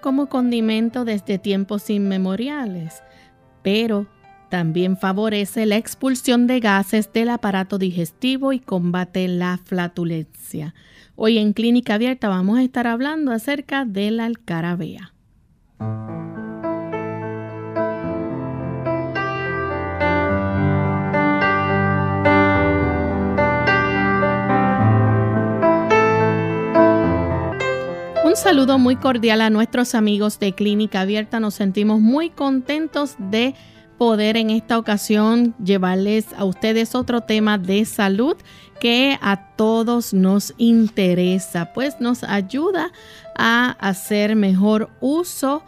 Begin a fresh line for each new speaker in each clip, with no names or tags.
Como condimento desde tiempos inmemoriales, pero también favorece la expulsión de gases del aparato digestivo y combate la flatulencia. Hoy en Clínica Abierta vamos a estar hablando acerca de la alcarabea. Saludo muy cordial a nuestros amigos de Clínica Abierta. Nos sentimos muy contentos de poder en esta ocasión llevarles a ustedes otro tema de salud que a todos nos interesa, pues nos ayuda a hacer mejor uso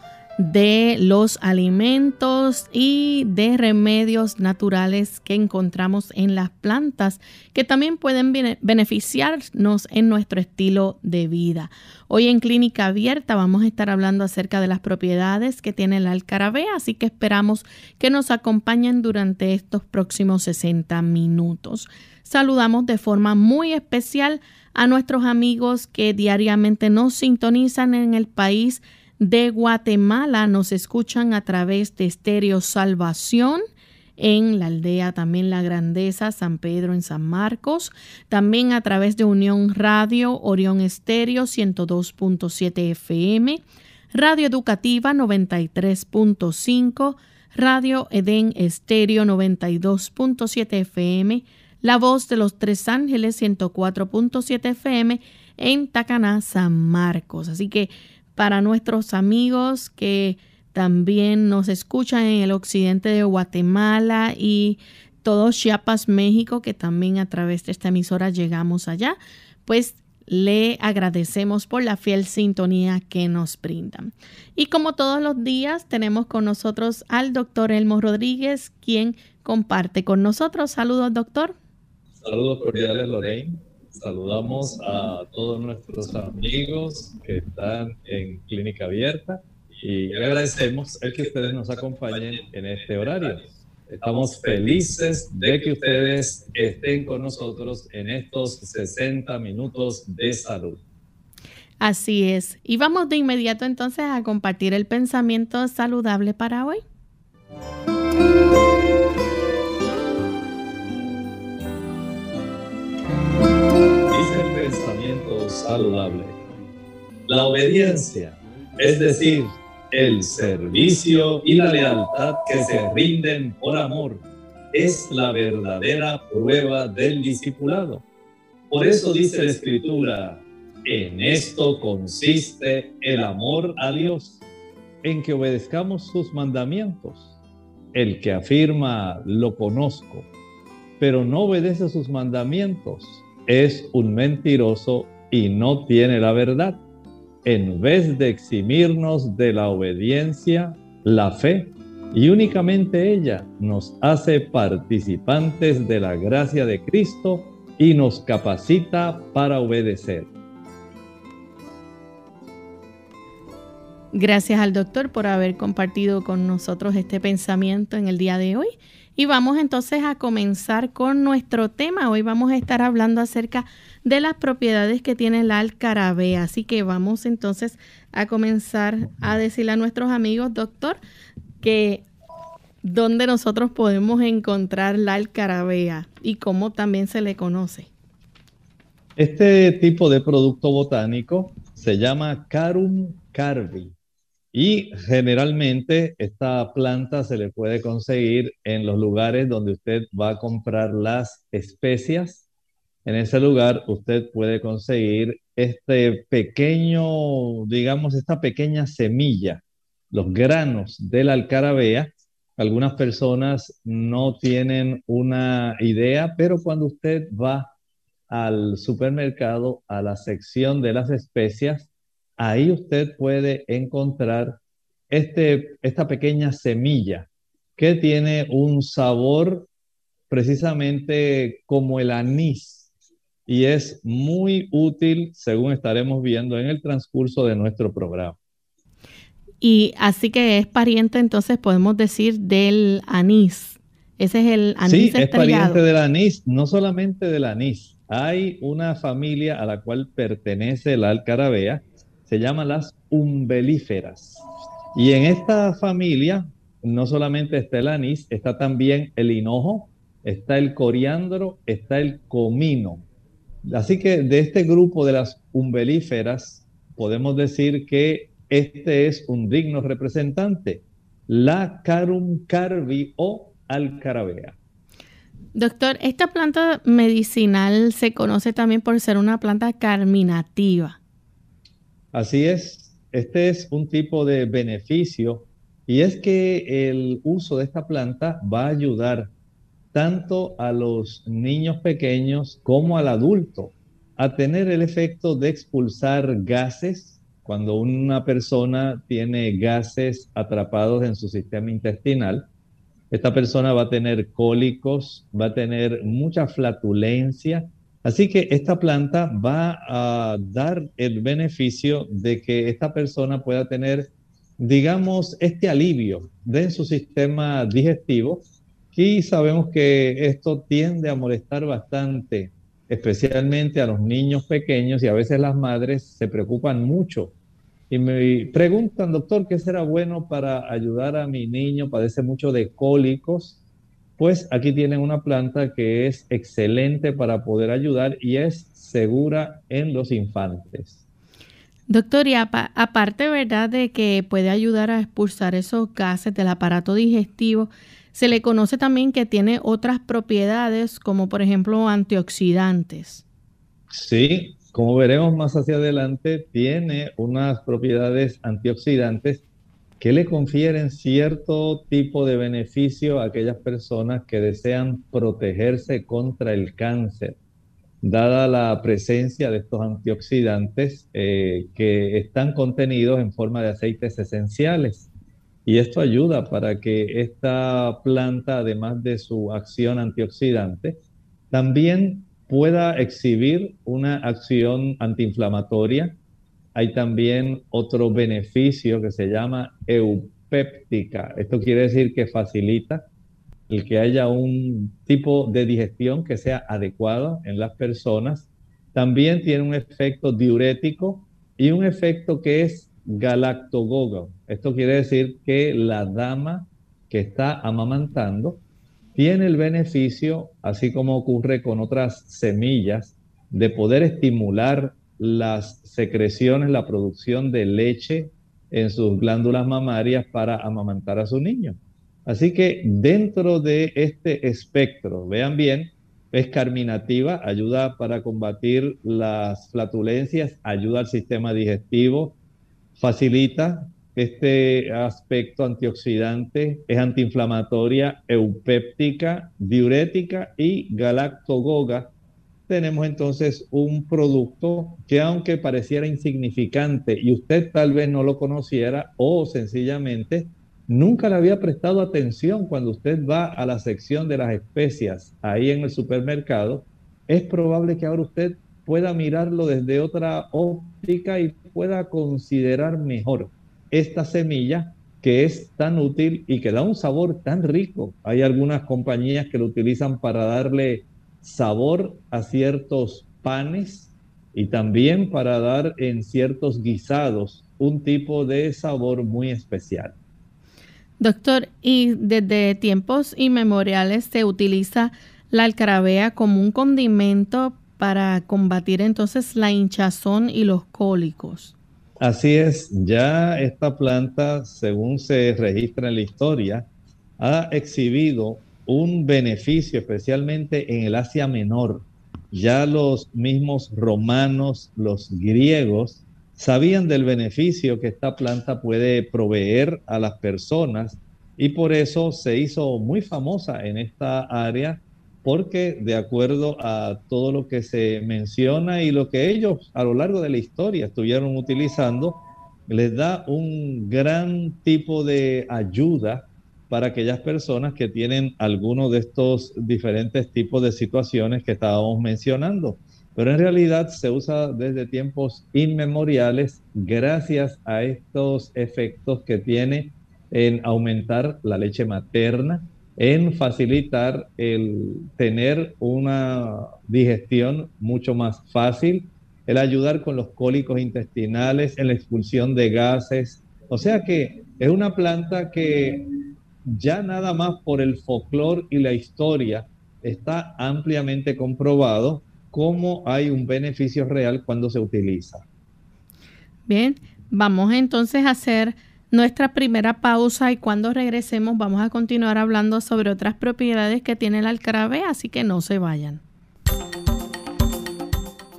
los alimentos y de remedios naturales que encontramos en las plantas que también pueden beneficiarnos en nuestro estilo de vida. Hoy en Clínica Abierta vamos a estar hablando acerca de las propiedades que tiene la alcarabea, así que esperamos que nos acompañen durante estos próximos 60 minutos. Saludamos de forma muy especial a nuestros amigos que diariamente nos sintonizan en el país de Guatemala nos escuchan a través de Estéreo Salvación en la aldea también La Grandeza, San Pedro en San Marcos, también a través de Unión Radio, Orión Estéreo 102.7 FM, Radio Educativa 93.5, Radio Edén Estéreo 92.7 FM, La Voz de los Tres Ángeles 104.7 FM en Tacaná, San Marcos. Así que para nuestros amigos que también nos escuchan en el occidente de Guatemala y todo Chiapas, México, que también a través de esta emisora llegamos allá, pues le agradecemos por la fiel sintonía que nos brindan. Y como todos los días, tenemos con nosotros al doctor Elmo Rodríguez, quien comparte con nosotros. Saludos, doctor.
Saludos cordiales, Lorraine. Saludamos a todos nuestros amigos que están en Clínica Abierta y agradecemos el que ustedes nos acompañen en este horario. Estamos felices de que ustedes estén con nosotros en estos 60 minutos de salud.
Así es. Y vamos de inmediato entonces a compartir el pensamiento saludable para hoy.
Saludable. La obediencia, es decir, el servicio y la lealtad que se rinden por amor, es la verdadera prueba del discipulado. Por eso dice la Escritura, en esto consiste el amor a Dios, en que obedezcamos sus mandamientos. El que afirma, lo conozco, pero no obedece sus mandamientos, es un mentiroso y no tiene la verdad. En vez de eximirnos de la obediencia, la fe, y únicamente ella nos hace participantes de la gracia de Cristo y nos capacita para obedecer.
Gracias al doctor por haber compartido con nosotros este pensamiento en el día de hoy. Y vamos entonces a comenzar con nuestro tema. Hoy vamos a estar hablando acerca de las propiedades que tiene la alcarabea. Así que vamos entonces a comenzar a decirle a nuestros amigos, doctor, que dónde nosotros podemos encontrar la alcarabea y cómo también se le conoce.
Este tipo de producto botánico se llama Carum carvi y generalmente esta planta se le puede conseguir en los lugares donde usted va a comprar las especias en ese lugar usted puede conseguir este pequeño, digamos, esta pequeña semilla, los granos de la alcarabea, Algunas personas no tienen una idea, pero cuando usted va al supermercado, a la sección de las especias, ahí usted puede encontrar este, esta pequeña semilla que tiene un sabor precisamente como el anís y es muy útil según estaremos viendo en el transcurso de nuestro programa.
Y así que es pariente entonces podemos decir del anís. Ese es el anís.
Sí, es pariente del anís, no solamente del anís. Hay una familia a la cual pertenece la alcarabea, se llama las umbelíferas. Y en esta familia no solamente está el anís, está también el hinojo, está el coriandro, está el comino. Así que de este grupo de las umbelíferas podemos decir que este es un digno representante, la carum carvi o alcarabea.
Doctor, esta planta medicinal se conoce también por ser una planta carminativa.
Así es, este es un tipo de beneficio y es que el uso de esta planta va a ayudar tanto a los niños pequeños como al adulto a tener el efecto de expulsar gases cuando una persona tiene gases atrapados en su sistema intestinal. Esta persona va a tener cólicos, va a tener mucha flatulencia. Así que esta planta va a dar el beneficio de que esta persona pueda tener digamos, este alivio de su sistema digestivo y sabemos que esto tiende a molestar bastante, especialmente a los niños pequeños y a veces las madres se preocupan mucho y me preguntan, doctor, ¿qué será bueno para ayudar a mi niño? Padece mucho de cólicos. Pues aquí tienen una planta que es excelente para poder ayudar y es segura en los infantes.
Doctor, y aparte, ¿verdad?, de que puede ayudar a expulsar esos gases del aparato digestivo, se le conoce también que tiene otras propiedades, como por ejemplo antioxidantes.
Sí, como veremos más hacia adelante, tiene unas propiedades antioxidantes que le confieren cierto tipo de beneficio a aquellas personas que desean protegerse contra el cáncer dada la presencia de estos antioxidantes eh, que están contenidos en forma de aceites esenciales. Y esto ayuda para que esta planta, además de su acción antioxidante, también pueda exhibir una acción antiinflamatoria. Hay también otro beneficio que se llama eupéptica. Esto quiere decir que facilita el que haya un tipo de digestión que sea adecuado en las personas. También tiene un efecto diurético y un efecto que es galactogogo. Esto quiere decir que la dama que está amamantando tiene el beneficio, así como ocurre con otras semillas, de poder estimular las secreciones, la producción de leche en sus glándulas mamarias para amamantar a su niño. Así que dentro de este espectro, vean bien, es carminativa, ayuda para combatir las flatulencias, ayuda al sistema digestivo, facilita este aspecto antioxidante, es antiinflamatoria, eupéptica, diurética y galactogoga. Tenemos entonces un producto que aunque pareciera insignificante y usted tal vez no lo conociera o sencillamente nunca le había prestado atención cuando usted va a la sección de las especias ahí en el supermercado, es probable que ahora usted pueda mirarlo desde otra óptica y pueda considerar mejor esta semilla que es tan útil y que da un sabor tan rico. Hay algunas compañías que lo utilizan para darle sabor a ciertos panes y también para dar en ciertos guisados un tipo de sabor muy especial.
Doctor, y desde tiempos inmemoriales se utiliza la alcarabea como un condimento para combatir entonces la hinchazón y los cólicos.
Así es, ya esta planta, según se registra en la historia, ha exhibido un beneficio especialmente en el Asia Menor. Ya los mismos romanos, los griegos, sabían del beneficio que esta planta puede proveer a las personas y por eso se hizo muy famosa en esta área porque de acuerdo a todo lo que se menciona y lo que ellos a lo largo de la historia estuvieron utilizando, les da un gran tipo de ayuda para aquellas personas que tienen alguno de estos diferentes tipos de situaciones que estábamos mencionando. Pero en realidad se usa desde tiempos inmemoriales gracias a estos efectos que tiene en aumentar la leche materna, en facilitar el tener una digestión mucho más fácil, el ayudar con los cólicos intestinales, en la expulsión de gases. O sea que es una planta que ya nada más por el folclore y la historia está ampliamente comprobado cómo hay un beneficio real cuando se utiliza.
Bien, vamos entonces a hacer nuestra primera pausa y cuando regresemos vamos a continuar hablando sobre otras propiedades que tiene el alcarabé, así que no se vayan.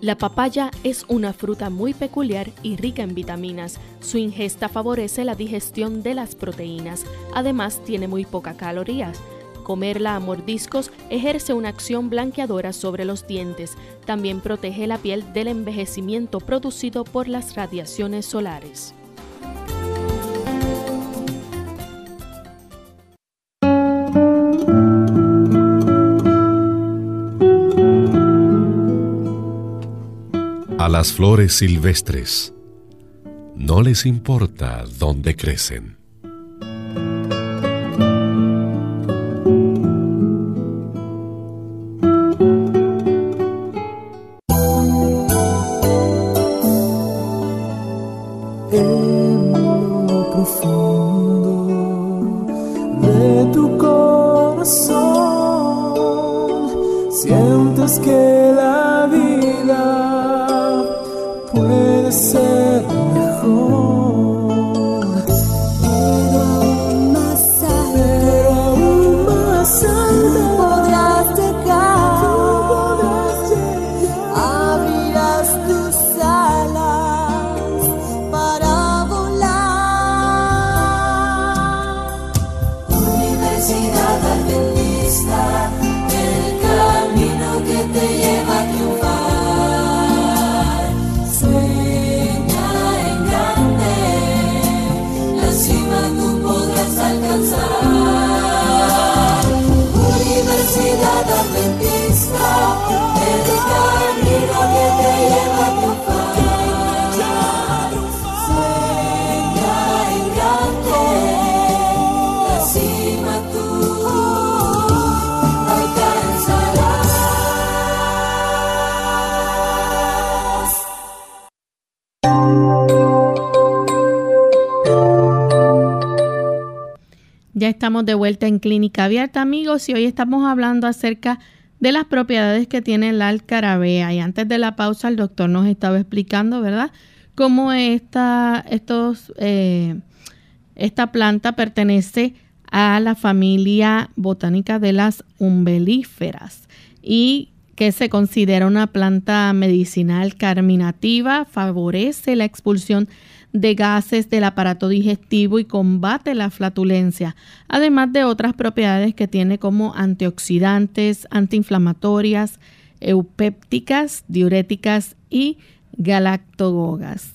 La papaya es una fruta muy peculiar y rica en vitaminas. Su ingesta favorece la digestión de las proteínas. Además, tiene muy pocas calorías. Comerla a mordiscos ejerce una acción blanqueadora sobre los dientes. También protege la piel del envejecimiento producido por las radiaciones solares.
A las flores silvestres no les importa dónde crecen.
Estamos de vuelta en Clínica Abierta, amigos, y hoy estamos hablando acerca de las propiedades que tiene la alcarabea. Y antes de la pausa, el doctor nos estaba explicando, ¿verdad?, cómo esta, estos, eh, esta planta pertenece a la familia botánica de las umbelíferas y que se considera una planta medicinal carminativa, favorece la expulsión de gases del aparato digestivo y combate la flatulencia, además de otras propiedades que tiene como antioxidantes, antiinflamatorias, eupépticas, diuréticas y galactogogas.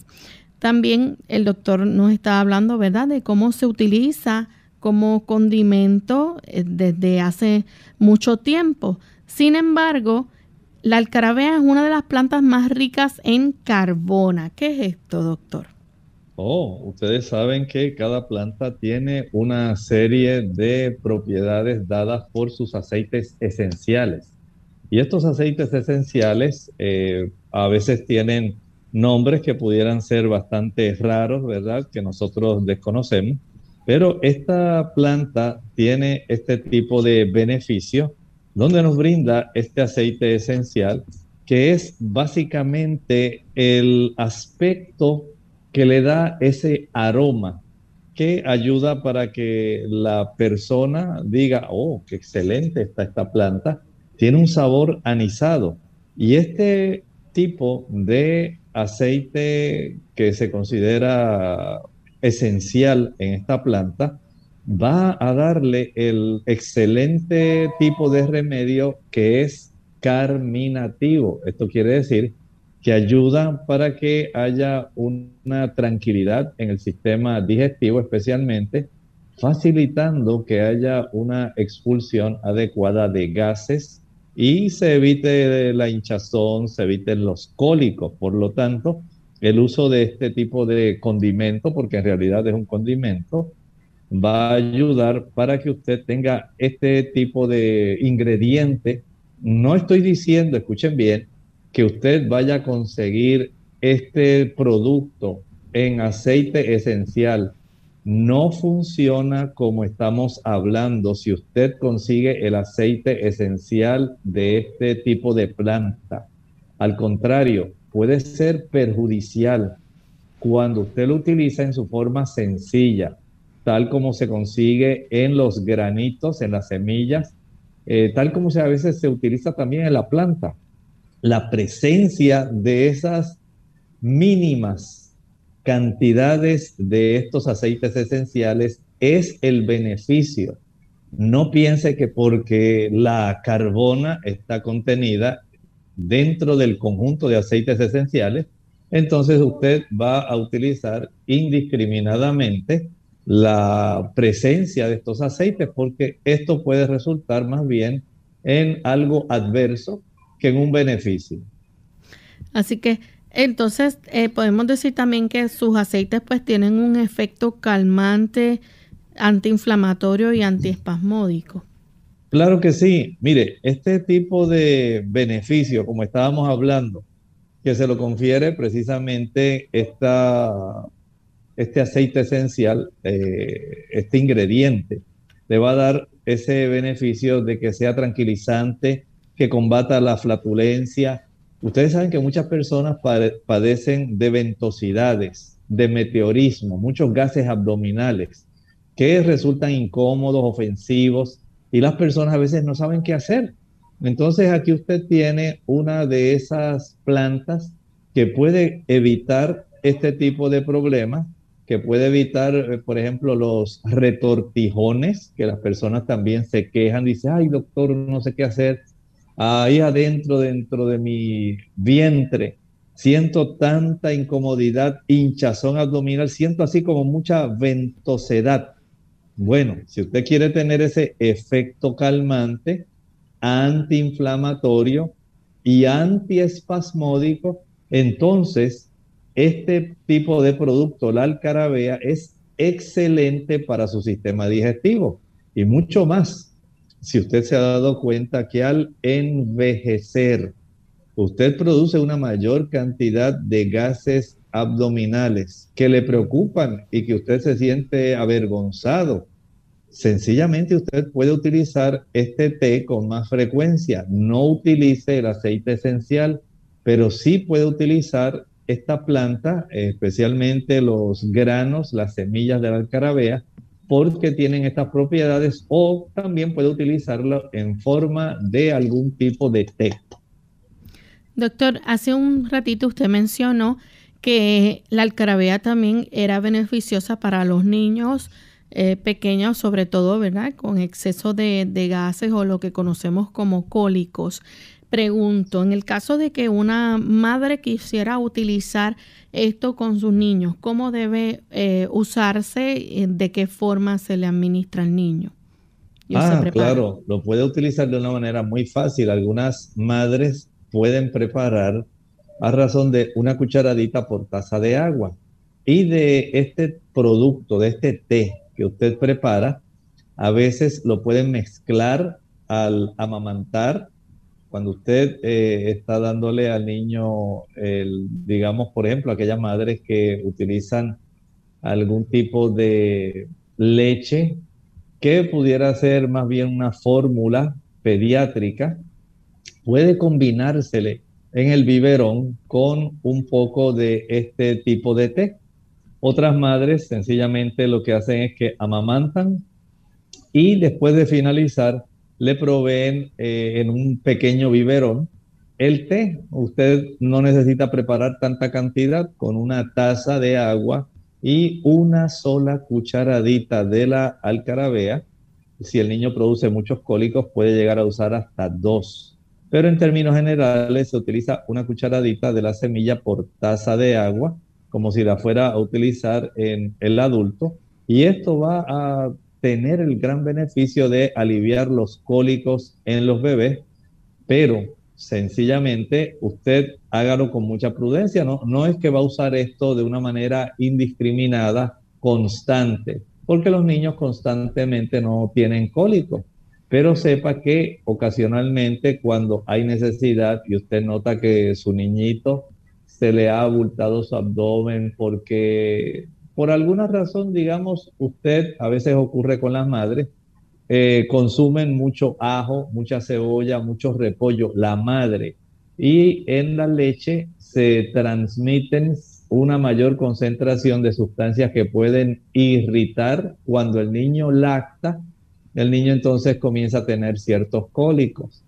También el doctor nos está hablando, ¿verdad?, de cómo se utiliza como condimento eh, desde hace mucho tiempo. Sin embargo, la alcarabea es una de las plantas más ricas en carbona. ¿Qué es esto, doctor?
Oh, ustedes saben que cada planta tiene una serie de propiedades dadas por sus aceites esenciales. Y estos aceites esenciales eh, a veces tienen nombres que pudieran ser bastante raros, ¿verdad? Que nosotros desconocemos. Pero esta planta tiene este tipo de beneficio donde nos brinda este aceite esencial, que es básicamente el aspecto que le da ese aroma que ayuda para que la persona diga, oh, qué excelente está esta planta, tiene un sabor anisado. Y este tipo de aceite que se considera esencial en esta planta va a darle el excelente tipo de remedio que es carminativo. Esto quiere decir que ayuda para que haya una tranquilidad en el sistema digestivo especialmente, facilitando que haya una expulsión adecuada de gases y se evite la hinchazón, se eviten los cólicos. Por lo tanto, el uso de este tipo de condimento, porque en realidad es un condimento, va a ayudar para que usted tenga este tipo de ingrediente. No estoy diciendo, escuchen bien, que usted vaya a conseguir este producto en aceite esencial. No funciona como estamos hablando si usted consigue el aceite esencial de este tipo de planta. Al contrario, puede ser perjudicial cuando usted lo utiliza en su forma sencilla, tal como se consigue en los granitos, en las semillas, eh, tal como se, a veces se utiliza también en la planta. La presencia de esas mínimas cantidades de estos aceites esenciales es el beneficio. No piense que porque la carbona está contenida dentro del conjunto de aceites esenciales, entonces usted va a utilizar indiscriminadamente la presencia de estos aceites porque esto puede resultar más bien en algo adverso que en un beneficio.
Así que entonces eh, podemos decir también que sus aceites pues tienen un efecto calmante, antiinflamatorio y antiespasmódico.
Claro que sí. Mire, este tipo de beneficio, como estábamos hablando, que se lo confiere precisamente esta este aceite esencial, eh, este ingrediente, le va a dar ese beneficio de que sea tranquilizante, que combata la flatulencia. Ustedes saben que muchas personas padecen de ventosidades, de meteorismo, muchos gases abdominales que resultan incómodos, ofensivos, y las personas a veces no saben qué hacer. Entonces aquí usted tiene una de esas plantas que puede evitar este tipo de problemas que puede evitar, eh, por ejemplo, los retortijones, que las personas también se quejan, dicen, ay doctor, no sé qué hacer, ahí adentro, dentro de mi vientre, siento tanta incomodidad, hinchazón abdominal, siento así como mucha ventosedad. Bueno, si usted quiere tener ese efecto calmante, antiinflamatorio y antiespasmódico, entonces este tipo de producto, la alcarabea, es excelente para su sistema digestivo y mucho más. Si usted se ha dado cuenta que al envejecer, usted produce una mayor cantidad de gases abdominales que le preocupan y que usted se siente avergonzado. Sencillamente usted puede utilizar este té con más frecuencia. No utilice el aceite esencial, pero sí puede utilizar esta planta, especialmente los granos, las semillas de la alcarabea, porque tienen estas propiedades o también puede utilizarlo en forma de algún tipo de té.
Doctor, hace un ratito usted mencionó que la alcarabea también era beneficiosa para los niños eh, pequeños, sobre todo, ¿verdad? Con exceso de, de gases o lo que conocemos como cólicos pregunto, en el caso de que una madre quisiera utilizar esto con sus niños, ¿cómo debe eh, usarse? Eh, ¿De qué forma se le administra al niño?
ah, claro, lo puede utilizar de una manera muy fácil. Algunas madres pueden preparar a razón de una cucharadita por taza de agua. Y de este producto, de este té que usted prepara, a veces lo pueden mezclar al amamantar cuando usted eh, está dándole al niño, digamos, por ejemplo, aquellas madres que utilizan algún tipo de leche que pudiera ser más bien una fórmula pediátrica, puede combinársele en el biberón con un poco de este tipo de té. Otras madres sencillamente lo que hacen es que amamantan y después de finalizar le proveen eh, en un pequeño biberón el té. Usted no necesita preparar tanta cantidad con una taza de agua y una sola cucharadita de la alcarabea. Si el niño produce muchos cólicos, puede llegar a usar hasta dos. Pero en términos generales se utiliza una cucharadita de la semilla por taza de agua, como si la fuera a utilizar en el adulto. Y esto va a tener el gran beneficio de aliviar los cólicos en los bebés, pero sencillamente usted hágalo con mucha prudencia, ¿no? No es que va a usar esto de una manera indiscriminada, constante, porque los niños constantemente no tienen cólico. Pero sepa que ocasionalmente cuando hay necesidad y usted nota que su niñito se le ha abultado su abdomen porque por alguna razón, digamos, usted a veces ocurre con las madres, eh, consumen mucho ajo, mucha cebolla, mucho repollo, la madre, y en la leche se transmiten una mayor concentración de sustancias que pueden irritar cuando el niño lacta, el niño entonces comienza a tener ciertos cólicos.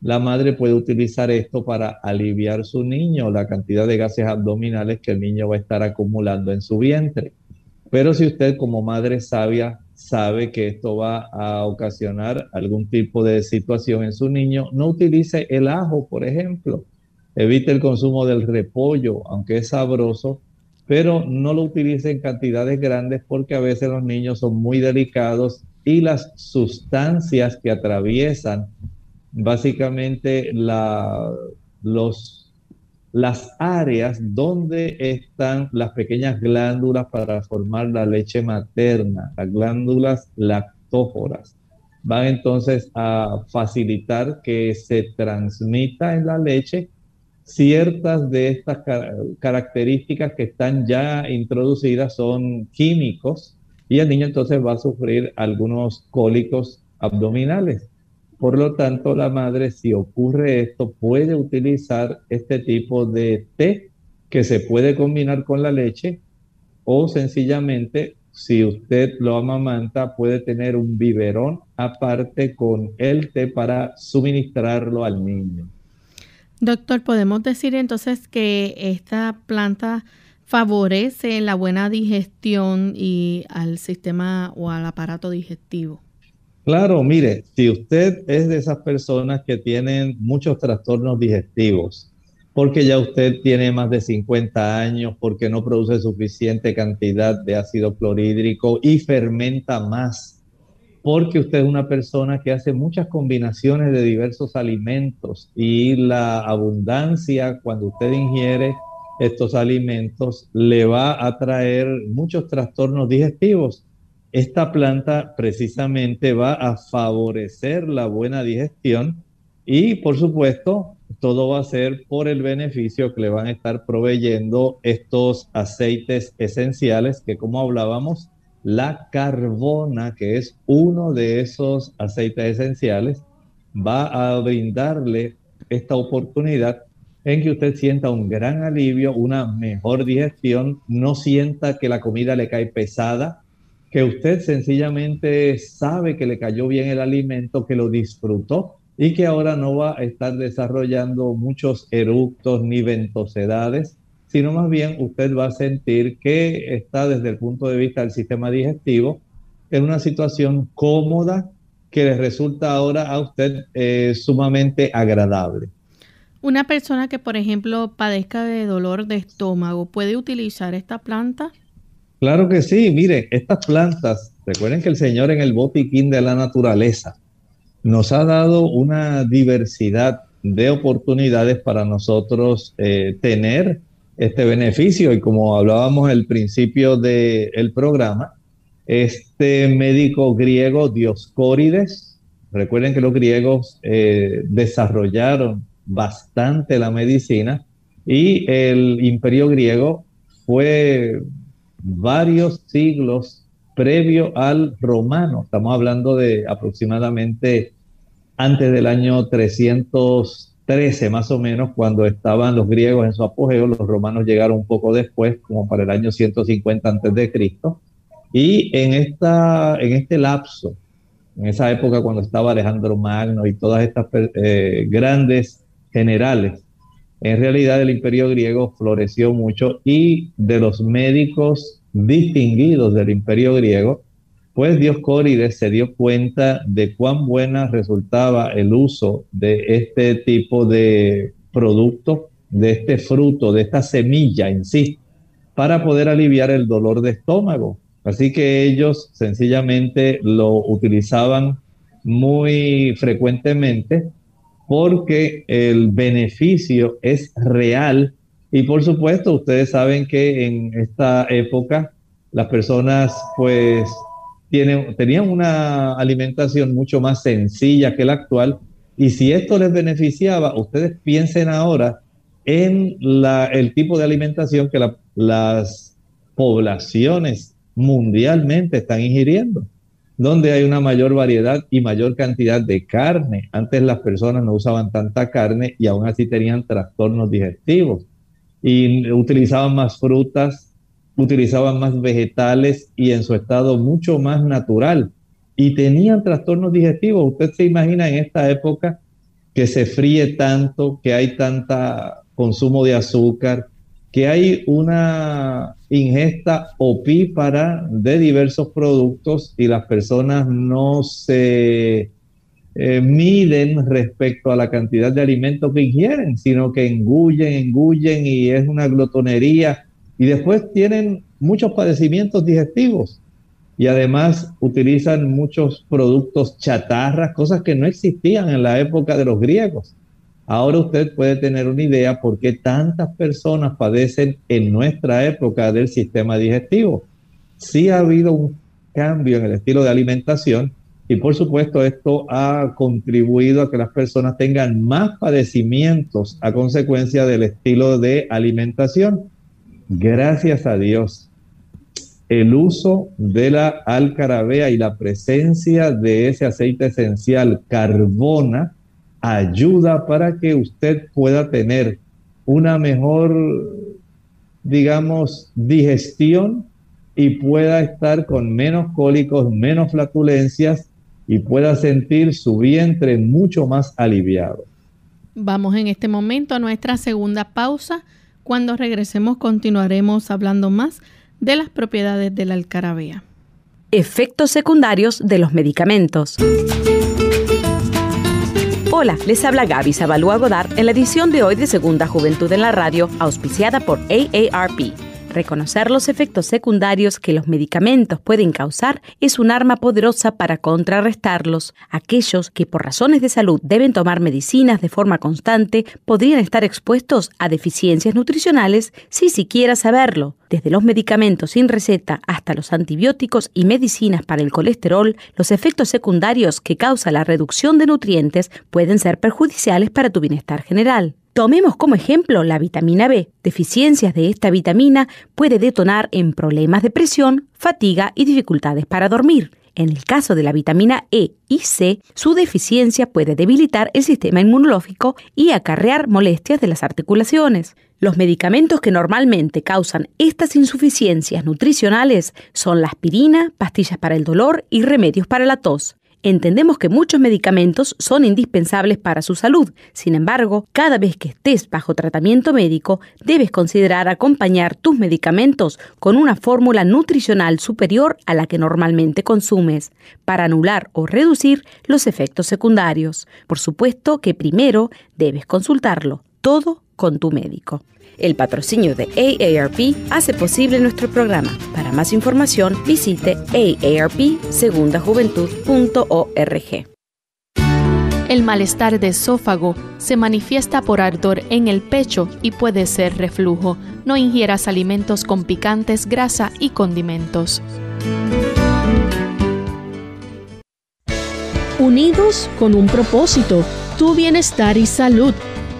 La madre puede utilizar esto para aliviar su niño, la cantidad de gases abdominales que el niño va a estar acumulando en su vientre. Pero si usted como madre sabia sabe que esto va a ocasionar algún tipo de situación en su niño, no utilice el ajo, por ejemplo. Evite el consumo del repollo, aunque es sabroso, pero no lo utilice en cantidades grandes porque a veces los niños son muy delicados y las sustancias que atraviesan básicamente las áreas donde están las pequeñas glándulas para formar la leche materna, las glándulas lactóforas. Van entonces a facilitar que se transmita en la leche ciertas de estas características que están ya introducidas son químicos y el niño entonces va a sufrir algunos cólicos abdominales. Por lo tanto, la madre, si ocurre esto, puede utilizar este tipo de té que se puede combinar con la leche o sencillamente, si usted lo amamanta, puede tener un biberón aparte con el té para suministrarlo al niño.
Doctor, ¿podemos decir entonces que esta planta favorece la buena digestión y al sistema o al aparato digestivo?
Claro, mire, si usted es de esas personas que tienen muchos trastornos digestivos, porque ya usted tiene más de 50 años, porque no produce suficiente cantidad de ácido clorhídrico y fermenta más, porque usted es una persona que hace muchas combinaciones de diversos alimentos y la abundancia cuando usted ingiere estos alimentos le va a traer muchos trastornos digestivos esta planta precisamente va a favorecer la buena digestión y por supuesto todo va a ser por el beneficio que le van a estar proveyendo estos aceites esenciales que como hablábamos, la carbona, que es uno de esos aceites esenciales, va a brindarle esta oportunidad en que usted sienta un gran alivio, una mejor digestión, no sienta que la comida le cae pesada, que usted sencillamente sabe que le cayó bien el alimento, que lo disfrutó y que ahora no va a estar desarrollando muchos eructos ni ventosidades, sino más bien usted va a sentir que está desde el punto de vista del sistema digestivo en una situación cómoda que le resulta ahora a usted eh, sumamente agradable.
Una persona que, por ejemplo, padezca de dolor de estómago, ¿puede utilizar esta planta?
Claro que sí, mire, estas plantas, recuerden que el Señor en el botiquín de la naturaleza nos ha dado una diversidad de oportunidades para nosotros eh, tener este beneficio. Y como hablábamos al principio del programa, este médico griego Dioscórides, recuerden que los griegos eh, desarrollaron bastante la medicina y el imperio griego fue varios siglos previo al romano. Estamos hablando de aproximadamente antes del año 313 más o menos, cuando estaban los griegos en su apogeo, los romanos llegaron un poco después, como para el año 150 antes de Cristo. Y en, esta, en este lapso, en esa época cuando estaba Alejandro Magno y todas estas eh, grandes generales, en realidad el imperio griego floreció mucho y de los médicos distinguidos del imperio griego, pues Dioscórides se dio cuenta de cuán buena resultaba el uso de este tipo de producto, de este fruto, de esta semilla en sí, para poder aliviar el dolor de estómago. Así que ellos sencillamente lo utilizaban muy frecuentemente porque el beneficio es real. Y por supuesto ustedes saben que en esta época las personas pues tienen, tenían una alimentación mucho más sencilla que la actual. Y si esto les beneficiaba, ustedes piensen ahora en la, el tipo de alimentación que las poblaciones mundialmente están ingiriendo, donde hay una mayor variedad y mayor cantidad de carne. Antes las personas no usaban tanta carne y aún así tenían trastornos digestivos y utilizaban más frutas, utilizaban más vegetales y en su estado mucho más natural. Y tenían trastornos digestivos. Usted se imagina en esta época que se fríe tanto, que hay tanta consumo de azúcar, que hay una ingesta opípara de diversos productos y las personas no se eh, miden respecto a la cantidad de alimentos que ingieren, sino que engullen, engullen y es una glotonería. Y después tienen muchos padecimientos digestivos y además utilizan muchos productos chatarras, cosas que no existían en la época de los griegos. Ahora usted puede tener una idea por qué tantas personas padecen en nuestra época del sistema digestivo. Sí ha habido un cambio en el estilo de alimentación y por supuesto esto ha contribuido a que las personas tengan más padecimientos a consecuencia del estilo de alimentación. Gracias a Dios, el uso de la alcarabea y la presencia de ese aceite esencial carbona ayuda para que usted pueda tener una mejor, digamos, digestión y pueda estar con menos cólicos, menos flatulencias y pueda sentir su vientre mucho más aliviado.
Vamos en este momento a nuestra segunda pausa. Cuando regresemos continuaremos hablando más de las propiedades de la alcarabea.
Efectos secundarios de los medicamentos. Hola, les habla Gaby Zabalúa Godard en la edición de hoy de Segunda Juventud en la Radio, auspiciada por AARP. Reconocer los efectos secundarios que los medicamentos pueden causar es un arma poderosa para contrarrestarlos. Aquellos que por razones de salud deben tomar medicinas de forma constante podrían estar expuestos a deficiencias nutricionales sin siquiera saberlo. Desde los medicamentos sin receta hasta los antibióticos y medicinas para el colesterol, los efectos secundarios que causa la reducción de nutrientes pueden ser perjudiciales para tu bienestar general. Tomemos como ejemplo la vitamina B. Deficiencias de esta vitamina puede detonar en problemas de presión, fatiga y dificultades para dormir. En el caso de la vitamina E y C, su deficiencia puede debilitar el sistema inmunológico y acarrear molestias de las articulaciones. Los medicamentos que normalmente causan estas insuficiencias nutricionales son la aspirina, pastillas para el dolor y remedios para la tos. Entendemos que muchos medicamentos son indispensables para su salud. Sin embargo, cada vez que estés bajo tratamiento médico, debes considerar acompañar tus medicamentos con una fórmula nutricional superior a la que normalmente consumes, para anular o reducir los efectos secundarios. Por supuesto que primero debes consultarlo, todo con tu médico. El patrocinio de AARP hace posible nuestro programa. Para más información, visite aarpsegundajuventud.org.
El malestar de esófago se manifiesta por ardor en el pecho y puede ser reflujo. No ingieras alimentos con picantes, grasa y condimentos.
Unidos con un propósito, tu bienestar y salud.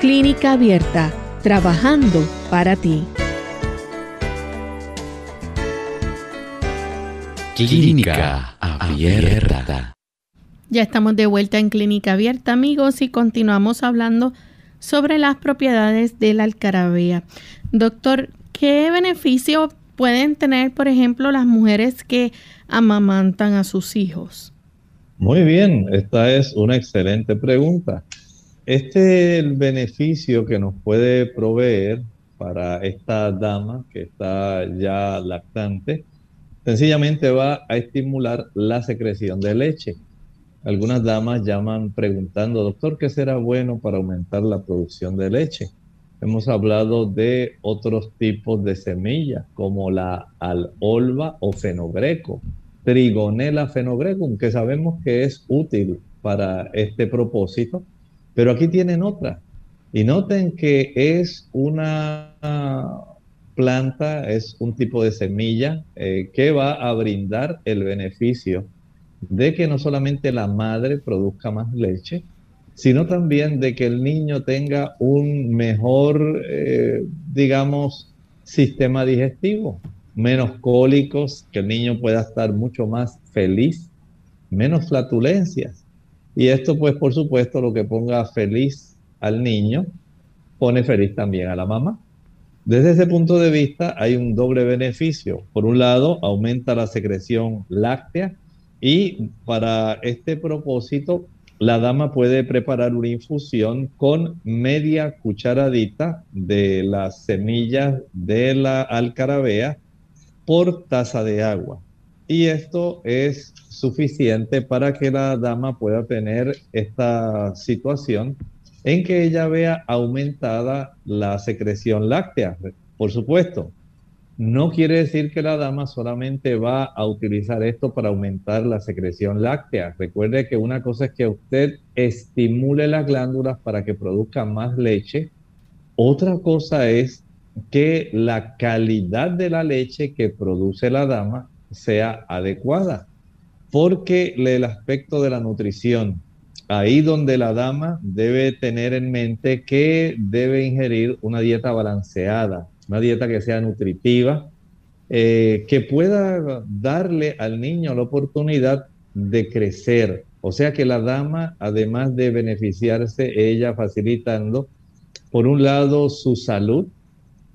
Clínica Abierta, trabajando para ti.
Clínica Abierta.
Ya estamos de vuelta en Clínica Abierta, amigos, y continuamos hablando sobre las propiedades de la alcarabea. Doctor, ¿qué beneficio pueden tener, por ejemplo, las mujeres que amamantan a sus hijos?
Muy bien, esta es una excelente pregunta. Este es el beneficio que nos puede proveer para esta dama que está ya lactante. Sencillamente va a estimular la secreción de leche. Algunas damas llaman preguntando, doctor, ¿qué será bueno para aumentar la producción de leche? Hemos hablado de otros tipos de semillas, como la alolva o fenogreco, trigonela fenogrecum, que sabemos que es útil para este propósito, pero aquí tienen otra. Y noten que es una planta, es un tipo de semilla eh, que va a brindar el beneficio de que no solamente la madre produzca más leche, sino también de que el niño tenga un mejor, eh, digamos, sistema digestivo, menos cólicos, que el niño pueda estar mucho más feliz, menos flatulencias. Y esto, pues, por supuesto, lo que ponga feliz al niño, pone feliz también a la mamá. Desde ese punto de vista hay un doble beneficio. Por un lado, aumenta la secreción láctea y para este propósito la dama puede preparar una infusión con media cucharadita de las semillas de la alcarabea por taza de agua. Y esto es suficiente para que la dama pueda tener esta situación en que ella vea aumentada la secreción láctea. Por supuesto, no quiere decir que la dama solamente va a utilizar esto para aumentar la secreción láctea. Recuerde que una cosa es que usted estimule las glándulas para que produzcan más leche. Otra cosa es que la calidad de la leche que produce la dama sea adecuada. Porque el aspecto de la nutrición, ahí donde la dama debe tener en mente que debe ingerir una dieta balanceada, una dieta que sea nutritiva, eh, que pueda darle al niño la oportunidad de crecer. O sea que la dama, además de beneficiarse, ella facilitando, por un lado, su salud,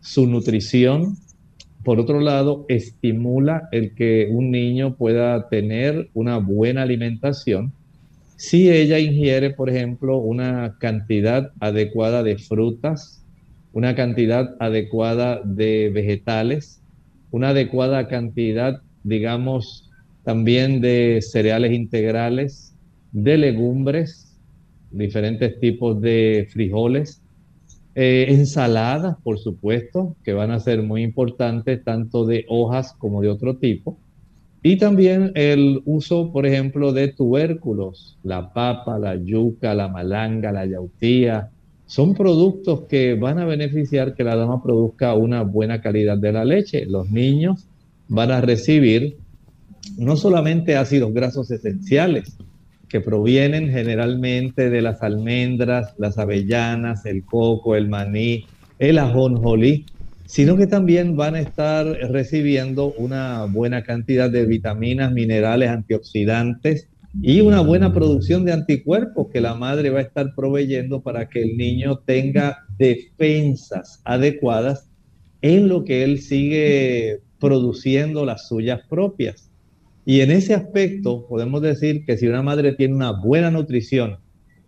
su nutrición, por otro lado, estimula el que un niño pueda tener una buena alimentación. Si ella ingiere, por ejemplo, una cantidad adecuada de frutas, una cantidad adecuada de vegetales, una adecuada cantidad, digamos, también de cereales integrales, de legumbres, diferentes tipos de frijoles, eh, ensaladas, por supuesto, que van a ser muy importantes, tanto de hojas como de otro tipo. Y también el uso, por ejemplo, de tubérculos, la papa, la yuca, la malanga, la yautía, son productos que van a beneficiar que la dama produzca una buena calidad de la leche. Los niños van a recibir no solamente ácidos grasos esenciales, que provienen generalmente de las almendras, las avellanas, el coco, el maní, el ajonjolí, sino que también van a estar recibiendo una buena cantidad de vitaminas, minerales, antioxidantes y una buena producción de anticuerpos que la madre va a estar proveyendo para que el niño tenga defensas adecuadas en lo que él sigue produciendo las suyas propias. Y en ese aspecto podemos decir que si una madre tiene una buena nutrición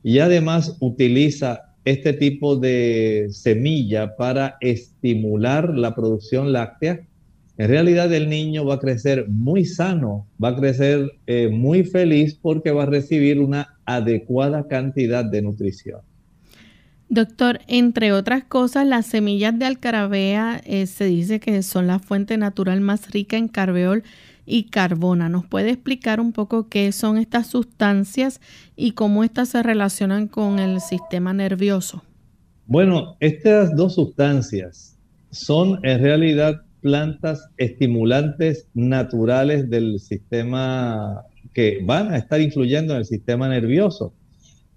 y además utiliza este tipo de semilla para estimular la producción láctea, en realidad el niño va a crecer muy sano, va a crecer eh, muy feliz porque va a recibir una adecuada cantidad de nutrición.
Doctor, entre otras cosas, las semillas de alcarabea eh, se dice que son la fuente natural más rica en carbeol y carbona. ¿Nos puede explicar un poco qué son estas sustancias y cómo estas se relacionan con el sistema nervioso?
Bueno, estas dos sustancias son en realidad plantas estimulantes naturales del sistema que van a estar influyendo en el sistema nervioso.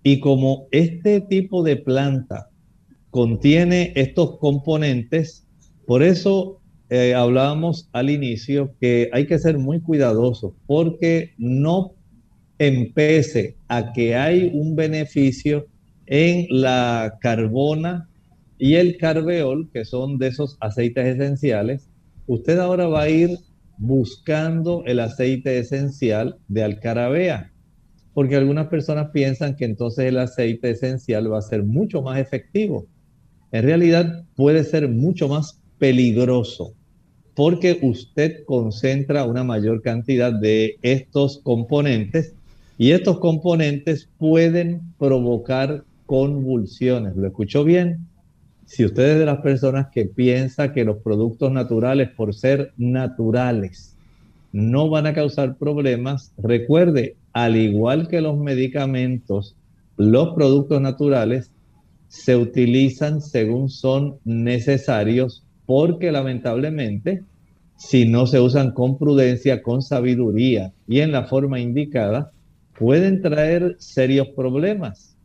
Y como este tipo de planta contiene estos componentes, por eso eh, hablábamos al inicio que hay que ser muy cuidadosos porque no empece a que hay un beneficio en la carbona y el carveol, que son de esos aceites esenciales, usted ahora va a ir buscando el aceite esencial de alcarabea, porque algunas personas piensan que entonces el aceite esencial va a ser mucho más efectivo. En realidad puede ser mucho más peligroso porque usted concentra una mayor cantidad de estos componentes y estos componentes pueden provocar convulsiones. ¿Lo escuchó bien? Si usted es de las personas que piensa que los productos naturales, por ser naturales, no van a causar problemas, recuerde, al igual que los medicamentos, los productos naturales se utilizan según son necesarios porque lamentablemente, si no se usan con prudencia, con sabiduría y en la forma indicada, pueden traer serios problemas.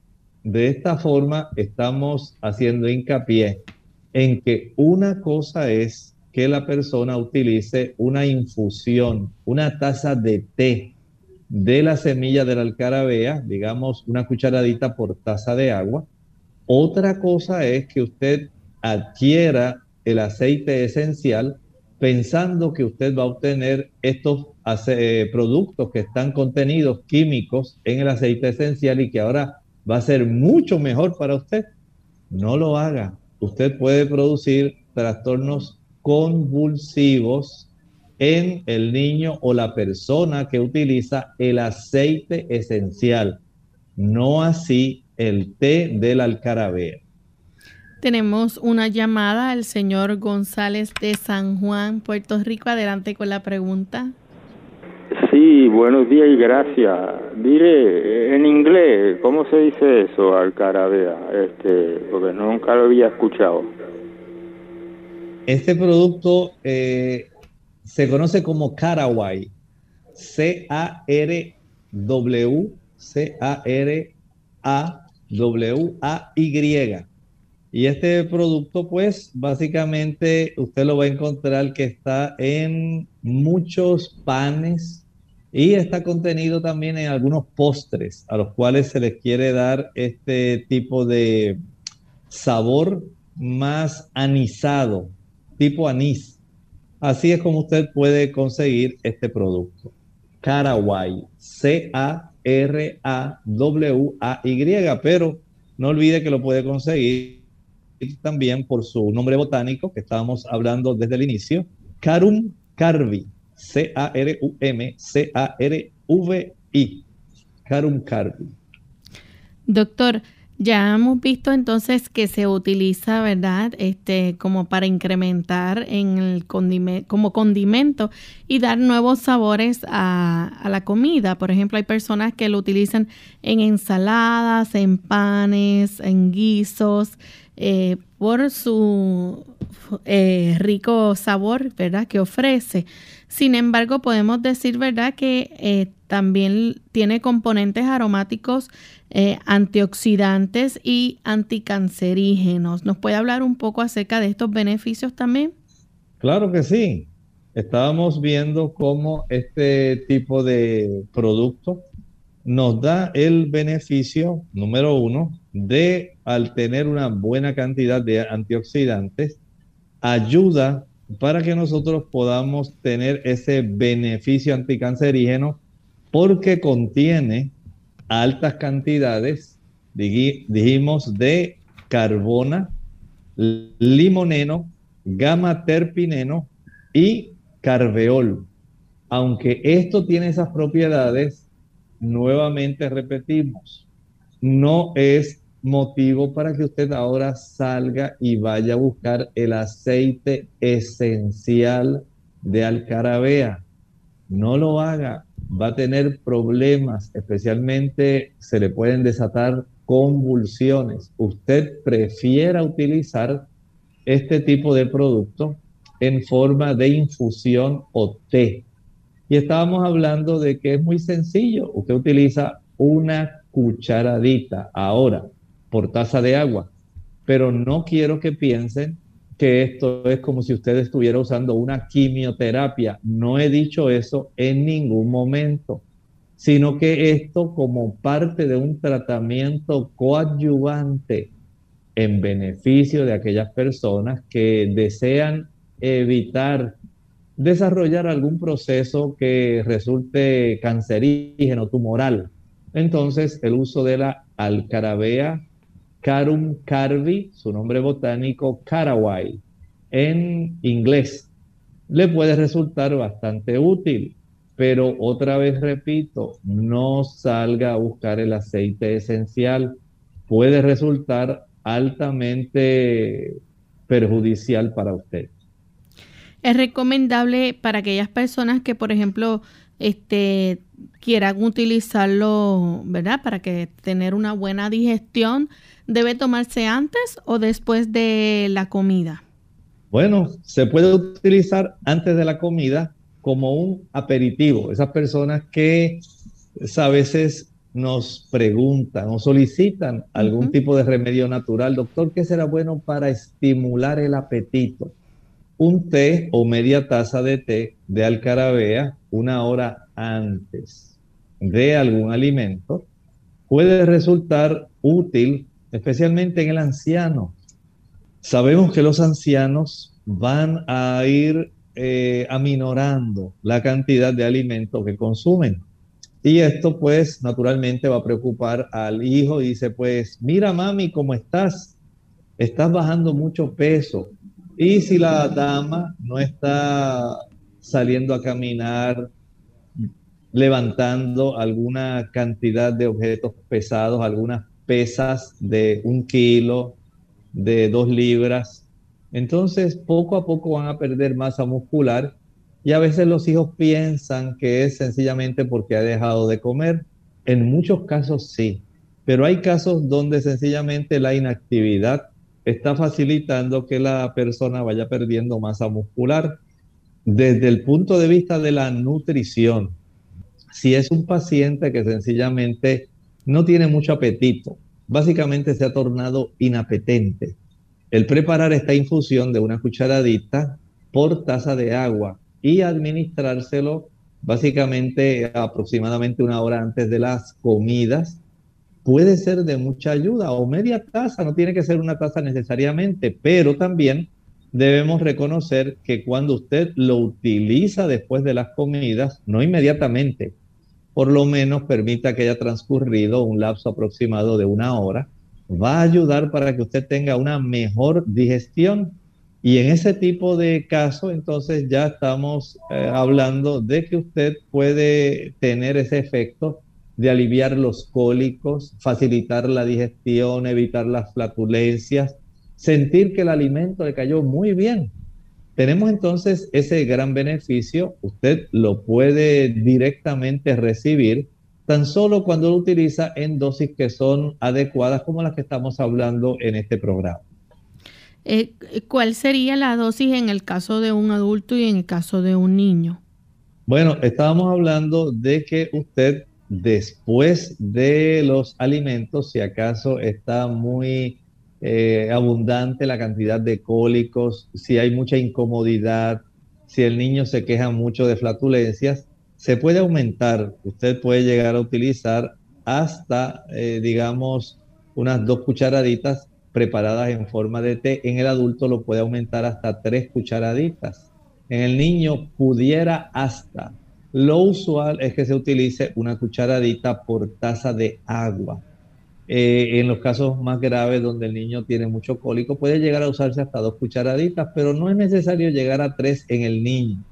De esta forma estamos haciendo hincapié en que una cosa es que la persona utilice una infusión, una taza de té de la semilla de la alcarabea, digamos una cucharadita por taza de agua. Otra cosa es que usted adquiera el aceite esencial pensando que usted va a obtener estos eh, productos que están contenidos químicos en el aceite esencial y que ahora va a ser mucho mejor para usted. No lo haga. Usted puede producir trastornos convulsivos en el niño o la persona que utiliza el aceite esencial, no así el té del alcarabea.
Tenemos una llamada al señor González de San Juan, Puerto Rico. Adelante con la pregunta.
Sí, buenos días y gracias. Mire, en inglés, ¿cómo se dice eso, alcarabea? Este, porque nunca lo había escuchado.
Este producto eh, se conoce como Caraway. C-A-R-W, C-A-R-A-W-A-Y. Y este producto, pues, básicamente usted lo va a encontrar que está en muchos panes, y está contenido también en algunos postres a los cuales se les quiere dar este tipo de sabor más anisado, tipo anís. Así es como usted puede conseguir este producto. Caraway, C-A-R-A-W-A-Y, pero no olvide que lo puede conseguir también por su nombre botánico que estábamos hablando desde el inicio, Carum carvi, C-A-R-U-M, C-A-R-V-I. Carum Carvi.
Doctor, ya hemos visto entonces que se utiliza, ¿verdad? Este, como para incrementar en el condimento, como condimento y dar nuevos sabores a, a, la comida. Por ejemplo, hay personas que lo utilizan en ensaladas, en panes, en guisos, eh, por su eh, rico sabor, ¿verdad? Que ofrece. Sin embargo, podemos decir, ¿verdad?, que eh, también tiene componentes aromáticos antioxidantes y anticancerígenos. ¿Nos puede hablar un poco acerca de estos beneficios también?
Claro que sí. Estábamos viendo cómo este tipo de producto nos da el beneficio, número uno, de al tener una buena cantidad de antioxidantes, ayuda para que nosotros podamos tener ese beneficio anticancerígeno porque contiene altas cantidades, dijimos, de carbona, limoneno, gamma terpineno y carveol. Aunque esto tiene esas propiedades, nuevamente repetimos, no es motivo para que usted ahora salga y vaya a buscar el aceite esencial de alcarabea. No lo haga, va a tener problemas, especialmente se le pueden desatar convulsiones. Usted prefiera utilizar este tipo de producto en forma de infusión o té. Y estábamos hablando de que es muy sencillo. Usted utiliza una cucharadita. Ahora, por taza de agua. Pero no quiero que piensen que esto es como si usted estuviera usando una quimioterapia. No he dicho eso en ningún momento, sino que esto como parte de un tratamiento coadyuvante en beneficio de aquellas personas que desean evitar desarrollar algún proceso que resulte cancerígeno, tumoral. Entonces, el uso de la alcarabea Carum carvi, su nombre botánico caraway, en inglés, le puede resultar bastante útil. Pero otra vez repito, no salga a buscar el aceite esencial. Puede resultar altamente perjudicial para usted.
Es recomendable para aquellas personas que, por ejemplo, este, quieran utilizarlo, ¿verdad? Para que tener una buena digestión, ¿debe tomarse antes o después de la comida?
Bueno, se puede utilizar antes de la comida como un aperitivo. Esas personas que a veces nos preguntan o solicitan algún tipo de remedio natural, doctor, ¿qué será bueno para estimular el apetito? un té o media taza de té de alcarabea una hora antes de algún alimento puede resultar útil, especialmente en el anciano. Sabemos que los ancianos van a ir eh, aminorando la cantidad de alimento que consumen. Y esto pues naturalmente va a preocupar al hijo y dice pues, mira mami, ¿cómo estás? Estás bajando mucho peso. Y si la dama no está saliendo a caminar, levantando alguna cantidad de objetos pesados, algunas pesas de un kilo, de dos libras, entonces poco a poco van a perder masa muscular y a veces los hijos piensan que es sencillamente porque ha dejado de comer. En muchos casos sí, pero hay casos donde sencillamente la inactividad está facilitando que la persona vaya perdiendo masa muscular. Desde el punto de vista de la nutrición, si es un paciente que sencillamente no tiene mucho apetito, básicamente se ha tornado inapetente, el preparar esta infusión de una cucharadita por taza de agua y administrárselo básicamente aproximadamente una hora antes de las comidas puede ser de mucha ayuda o media taza, no tiene que ser una taza necesariamente, pero también debemos reconocer que cuando usted lo utiliza después de las comidas, no inmediatamente, por lo menos permita que haya transcurrido un lapso aproximado de una hora, va a ayudar para que usted tenga una mejor digestión. Y en ese tipo de caso, entonces ya estamos eh, hablando de que usted puede tener ese efecto de aliviar los cólicos, facilitar la digestión, evitar las flatulencias, sentir que el alimento le cayó muy bien. Tenemos entonces ese gran beneficio, usted lo puede directamente recibir tan solo cuando lo utiliza en dosis que son adecuadas como las que estamos hablando en este programa.
Eh, ¿Cuál sería la dosis en el caso de un adulto y en el caso de un niño?
Bueno, estábamos hablando de que usted después de los alimentos, si acaso está muy eh, abundante la cantidad de cólicos, si hay mucha incomodidad, si el niño se queja mucho de flatulencias, se puede aumentar. Usted puede llegar a utilizar hasta, eh, digamos, unas dos cucharaditas preparadas en forma de té. En el adulto lo puede aumentar hasta tres cucharaditas. En el niño pudiera hasta lo usual es que se utilice una cucharadita por taza de agua. Eh, en los casos más graves donde el niño tiene mucho cólico puede llegar a usarse hasta dos cucharaditas, pero no es necesario llegar a tres en el niño.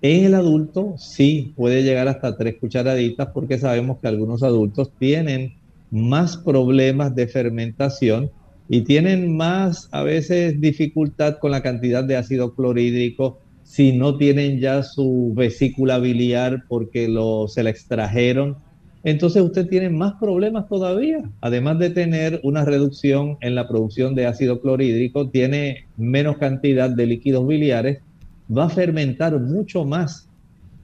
En el adulto sí puede llegar hasta tres cucharaditas porque sabemos que algunos adultos tienen más problemas de fermentación y tienen más a veces dificultad con la cantidad de ácido clorhídrico si no tienen ya su vesícula biliar porque lo, se la extrajeron, entonces usted tiene más problemas todavía. Además de tener una reducción en la producción de ácido clorhídrico, tiene menos cantidad de líquidos biliares, va a fermentar mucho más.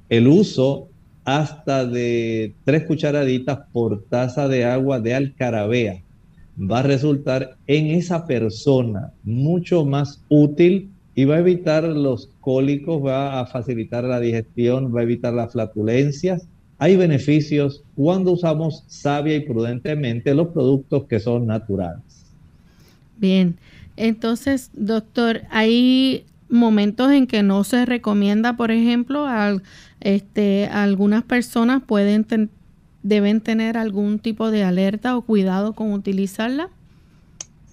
El uso hasta de tres cucharaditas por taza de agua de alcarabea va a resultar en esa persona mucho más útil y va a evitar los cólicos, va a facilitar la digestión, va a evitar las flatulencias. Hay beneficios cuando usamos sabia y prudentemente los productos que son naturales.
Bien, entonces, doctor, hay momentos en que no se recomienda, por ejemplo, a, este, algunas personas pueden deben tener algún tipo de alerta o cuidado con utilizarla.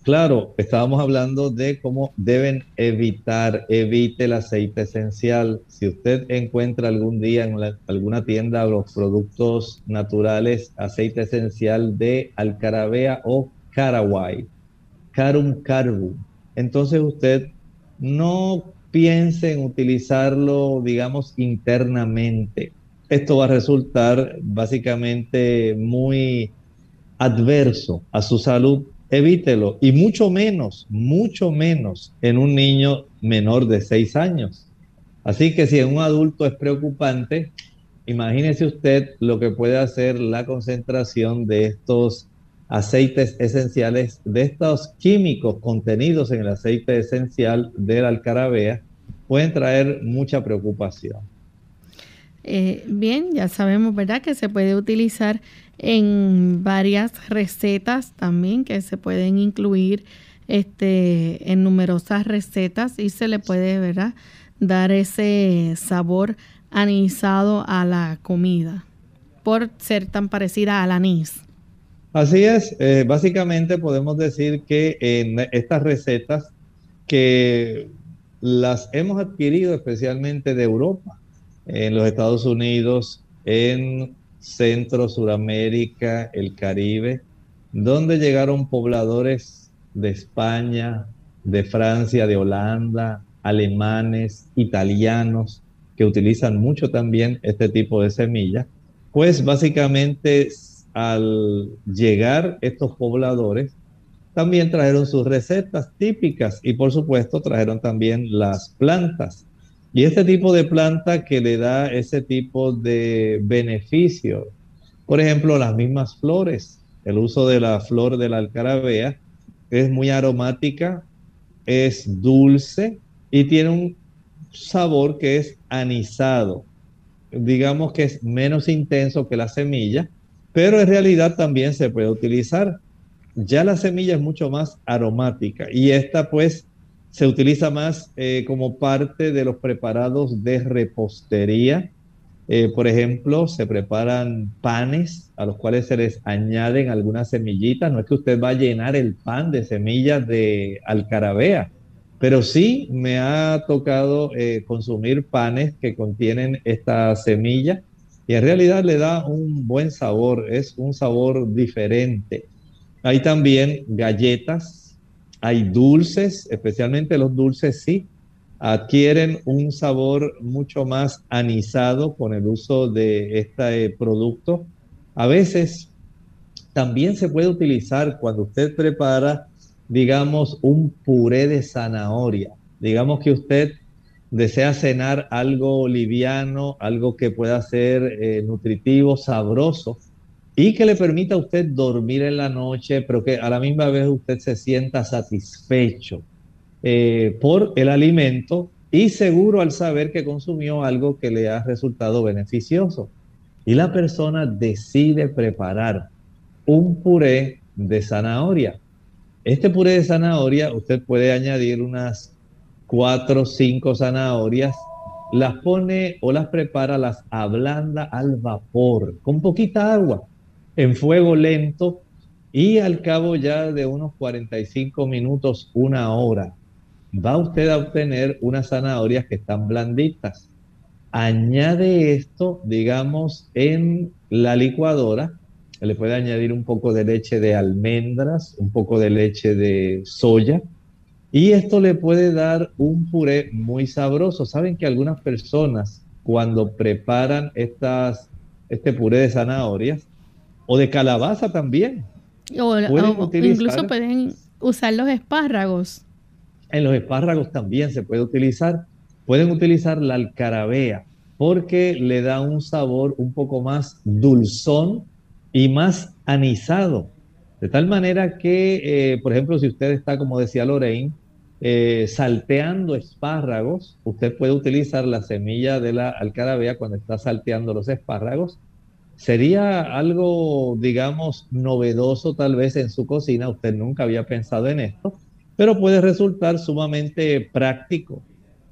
Claro, estábamos hablando de cómo deben evitar, evite el aceite esencial. Si usted encuentra algún día en alguna tienda los productos naturales, aceite esencial de alcarabea o caraway, carum carbu, entonces usted no piense en utilizarlo, digamos, internamente. Esto va a resultar básicamente muy adverso a su salud evítelo. Y mucho menos, mucho menos en un niño menor de 6 años. Así que si en un adulto es preocupante, imagínese usted lo que puede hacer la concentración de estos aceites esenciales, de estos químicos contenidos en el aceite esencial de la alcarabea, pueden traer mucha preocupación.
Eh, bien, ya sabemos, ¿verdad?, que se puede utilizar en varias recetas también que se pueden incluir este, en numerosas recetas y se le puede ¿verdad? dar ese sabor anisado a la comida por ser tan parecida al anís.
Así es, eh, básicamente podemos decir que en estas recetas que las hemos adquirido especialmente de Europa, en los Estados Unidos, en Centro, Suramérica, el Caribe, donde llegaron pobladores de España, de Francia, de Holanda, alemanes, italianos, que utilizan mucho también este tipo de semillas, pues básicamente al llegar estos pobladores, también trajeron sus recetas típicas y por supuesto trajeron también las plantas y este tipo de planta que le da ese tipo de beneficio, por ejemplo, las mismas flores, el uso de la flor de la alcarabea es muy aromática, es dulce y tiene un sabor que es anisado. Digamos que es menos intenso que la semilla, pero en realidad también se puede utilizar. Ya la semilla es mucho más aromática y esta pues se utiliza más eh, como parte de los preparados de repostería. Eh, por ejemplo, se preparan panes a los cuales se les añaden algunas semillitas. No es que usted va a llenar el pan de semillas de alcarabea, pero sí me ha tocado eh, consumir panes que contienen esta semilla y en realidad le da un buen sabor, es un sabor diferente. Hay también galletas hay dulces, especialmente los dulces sí, adquieren un sabor mucho más anisado con el uso de este producto. A veces también se puede utilizar cuando usted prepara, digamos, un puré de zanahoria. Digamos que usted desea cenar algo liviano, algo que pueda ser eh, nutritivo, sabroso y que le permita a usted dormir en la noche, pero que a la misma vez usted se sienta satisfecho eh, por el alimento y seguro al saber que consumió algo que le ha resultado beneficioso. Y la persona decide preparar un puré de zanahoria. Este puré de zanahoria, usted puede añadir unas cuatro o cinco zanahorias, las pone o las prepara, las ablanda al vapor, con poquita agua en fuego lento y al cabo ya de unos 45 minutos, una hora, va usted a obtener unas zanahorias que están blanditas. Añade esto, digamos, en la licuadora. Le puede añadir un poco de leche de almendras, un poco de leche de soya. Y esto le puede dar un puré muy sabroso. Saben que algunas personas cuando preparan estas, este puré de zanahorias, o de calabaza también.
O, incluso pueden usar los espárragos.
En los espárragos también se puede utilizar. Pueden utilizar la alcarabea porque le da un sabor un poco más dulzón y más anisado. De tal manera que, eh, por ejemplo, si usted está, como decía Lorraine, eh, salteando espárragos, usted puede utilizar la semilla de la alcarabea cuando está salteando los espárragos. Sería algo, digamos, novedoso tal vez en su cocina, usted nunca había pensado en esto, pero puede resultar sumamente práctico,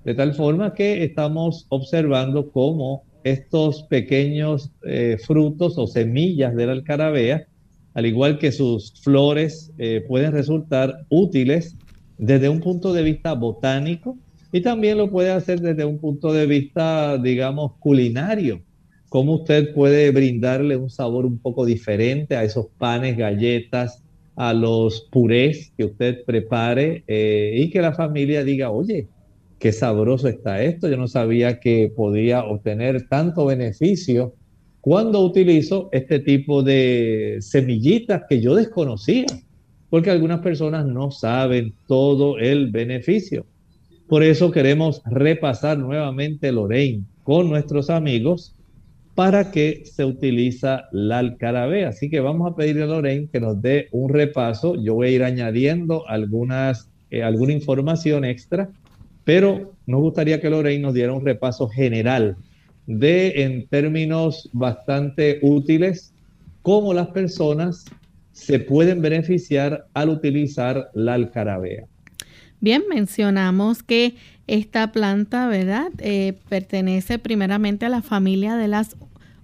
de tal forma que estamos observando cómo estos pequeños eh, frutos o semillas de la alcarabea, al igual que sus flores, eh, pueden resultar útiles desde un punto de vista botánico y también lo puede hacer desde un punto de vista, digamos, culinario. Cómo usted puede brindarle un sabor un poco diferente a esos panes, galletas, a los purés que usted prepare eh, y que la familia diga, oye, qué sabroso está esto, yo no sabía que podía obtener tanto beneficio cuando utilizo este tipo de semillitas que yo desconocía, porque algunas personas no saben todo el beneficio. Por eso queremos repasar nuevamente Lorraine con nuestros amigos para qué se utiliza la alcarabea. Así que vamos a pedirle a Lorraine que nos dé un repaso. Yo voy a ir añadiendo algunas, eh, alguna información extra, pero nos gustaría que Lorraine nos diera un repaso general de, en términos bastante útiles, cómo las personas se pueden beneficiar al utilizar la alcarabea.
Bien, mencionamos que esta planta, ¿verdad? Eh, pertenece primeramente a la familia de las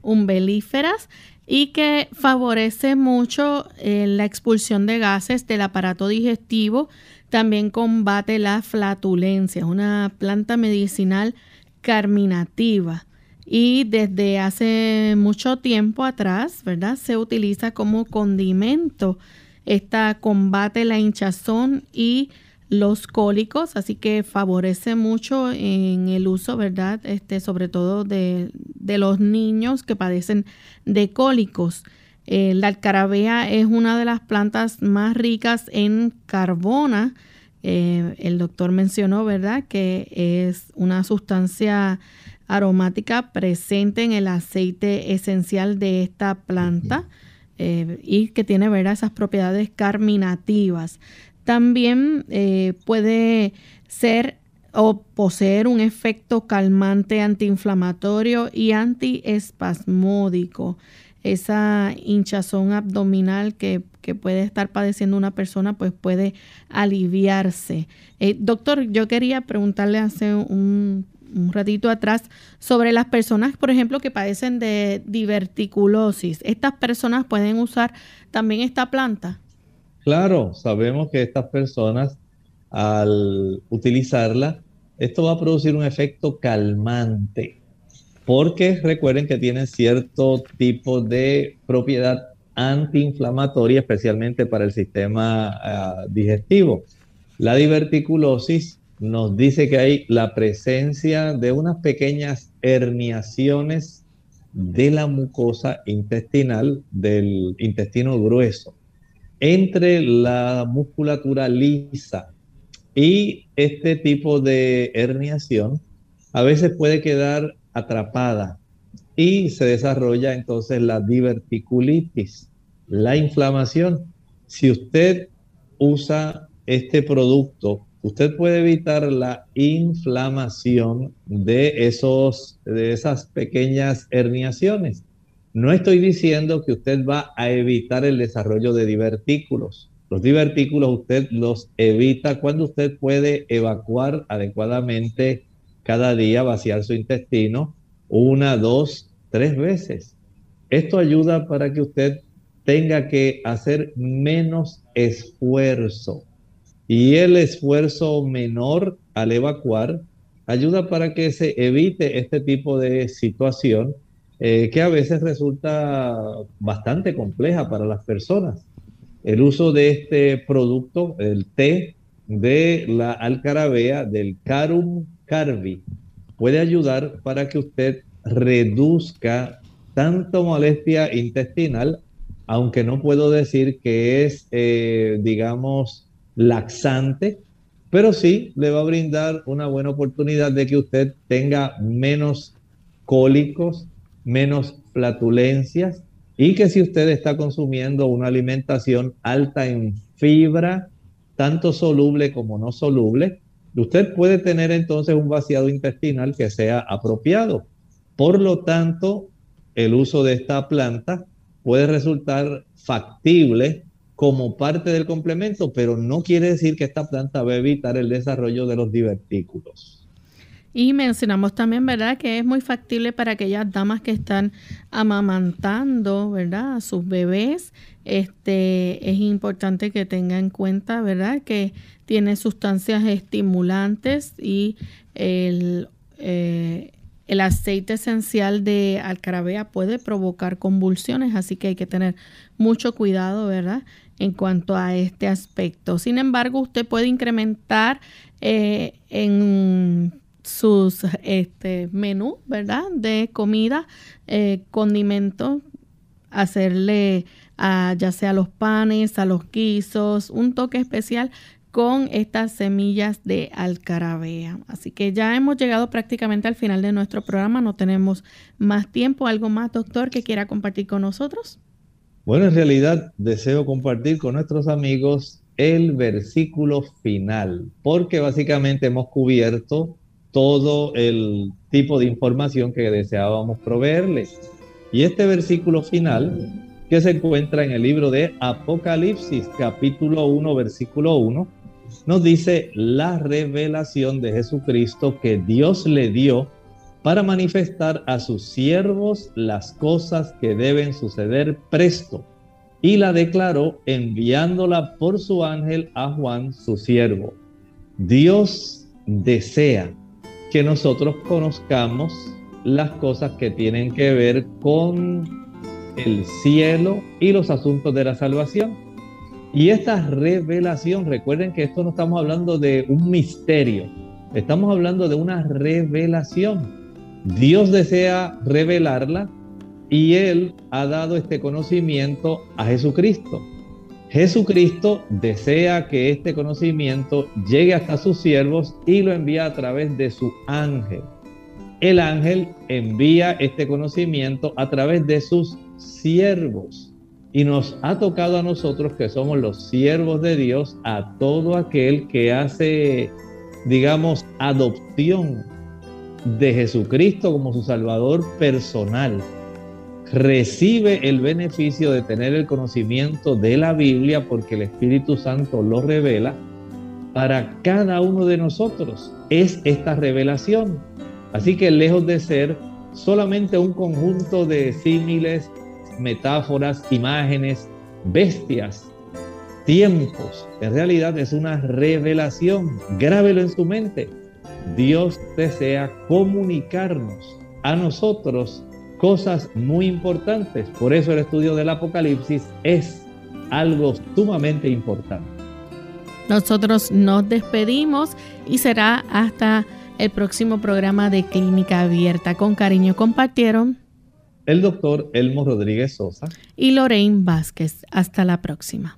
umbelíferas y que favorece mucho eh, la expulsión de gases del aparato digestivo. También combate la flatulencia. Es una planta medicinal carminativa y desde hace mucho tiempo atrás, ¿verdad? Se utiliza como condimento. Esta combate la hinchazón y los cólicos, así que favorece mucho en el uso, ¿verdad? Este, sobre todo de, los niños que padecen de cólicos. Eh, la alcarabea es una de las plantas más ricas en carbona. Eh, el doctor mencionó, ¿verdad?, que es una sustancia aromática presente en el aceite esencial de esta planta eh, y que tiene, ¿verdad?, esas propiedades carminativas. También eh, puede ser o poseer un efecto calmante antiinflamatorio y antiespasmódico. Esa hinchazón abdominal que, puede estar padeciendo una persona, pues puede aliviarse. Eh, doctor, yo quería preguntarle hace un, un ratito atrás sobre las personas, por ejemplo, que padecen de diverticulosis. ¿Estas personas pueden usar también esta planta?
Claro, sabemos que estas personas al utilizarla, esto va a producir un efecto calmante, porque recuerden que tienen cierto tipo de propiedad antiinflamatoria, especialmente para el sistema ah, digestivo. La diverticulosis nos dice que hay la presencia de unas pequeñas herniaciones de la mucosa intestinal del intestino grueso entre la musculatura lisa y este tipo de herniación a veces puede quedar atrapada y se desarrolla entonces la diverticulitis, la inflamación. Si usted usa este producto, usted puede evitar la inflamación de, esos, de esas pequeñas herniaciones. No estoy diciendo que usted va a evitar el desarrollo de divertículos. Los divertículos usted los evita cuando usted puede evacuar adecuadamente cada día, vaciar su intestino una, dos, tres veces. Esto ayuda para que usted tenga que hacer menos esfuerzo. Y el esfuerzo menor al evacuar ayuda para que se evite este tipo de situación eh, que a veces resulta bastante compleja para las personas. El uso de este producto, el té de la alcarabea, del carum carvi, puede ayudar para que usted reduzca tanto molestia intestinal, aunque no puedo decir que es, eh, digamos, laxante, pero sí le va a brindar una buena oportunidad de que usted tenga menos cólicos, menos flatulencias y que si usted está consumiendo una alimentación alta en fibra, tanto soluble como no soluble, usted puede tener entonces un vaciado intestinal que sea apropiado. Por lo tanto, el uso de esta planta puede resultar factible como parte del complemento, pero no quiere decir que esta planta va a evitar el desarrollo de los divertículos.
Y mencionamos también, ¿verdad?, que es muy factible para aquellas damas que están amamantando, ¿verdad?, a sus bebés. Este, es importante que tengan en cuenta, ¿verdad?, que tiene sustancias estimulantes y el, eh, el aceite esencial de alcarabea puede provocar convulsiones, así que hay que tener mucho cuidado, ¿verdad?, en cuanto a este aspecto. Sin embargo, usted puede incrementar eh, en sus este, menú, ¿verdad? De comida, eh, condimentos, hacerle a, ya sea los panes, a los guisos, un toque especial con estas semillas de alcarabea. Así que ya hemos llegado prácticamente al final de nuestro programa, no tenemos más tiempo. ¿Algo más, doctor, que quiera compartir con nosotros?
Bueno, en realidad deseo compartir con nuestros amigos el versículo final, porque básicamente hemos cubierto todo el tipo de información que deseábamos proveerles. Y este versículo final, que se encuentra en el libro de Apocalipsis, capítulo 1, versículo 1, nos dice la revelación de Jesucristo que Dios le dio para manifestar a sus siervos las cosas que deben suceder presto. Y la declaró enviándola por su ángel a Juan, su siervo. Dios desea que nosotros conozcamos las cosas que tienen que ver con el cielo y los asuntos de la salvación. Y esta revelación, recuerden que esto no estamos hablando de un misterio, estamos hablando de una revelación. Dios desea revelarla y Él ha dado este conocimiento a Jesucristo. Jesucristo desea que este conocimiento llegue hasta sus siervos y lo envía a través de su ángel. El ángel envía este conocimiento a través de sus siervos. Y nos ha tocado a nosotros que somos los siervos de Dios, a todo aquel que hace, digamos, adopción de Jesucristo como su Salvador personal recibe el beneficio de tener el conocimiento de la Biblia porque el Espíritu Santo lo revela para cada uno de nosotros. Es esta revelación. Así que lejos de ser solamente un conjunto de símiles, metáforas, imágenes, bestias, tiempos, en realidad es una revelación. Grábelo en su mente. Dios desea comunicarnos a nosotros cosas muy importantes. Por eso el estudio del Apocalipsis es algo sumamente importante.
Nosotros nos despedimos y será hasta el próximo programa de Clínica Abierta. Con cariño compartieron
el doctor Elmo Rodríguez Sosa
y Lorraine Vázquez. Hasta la próxima.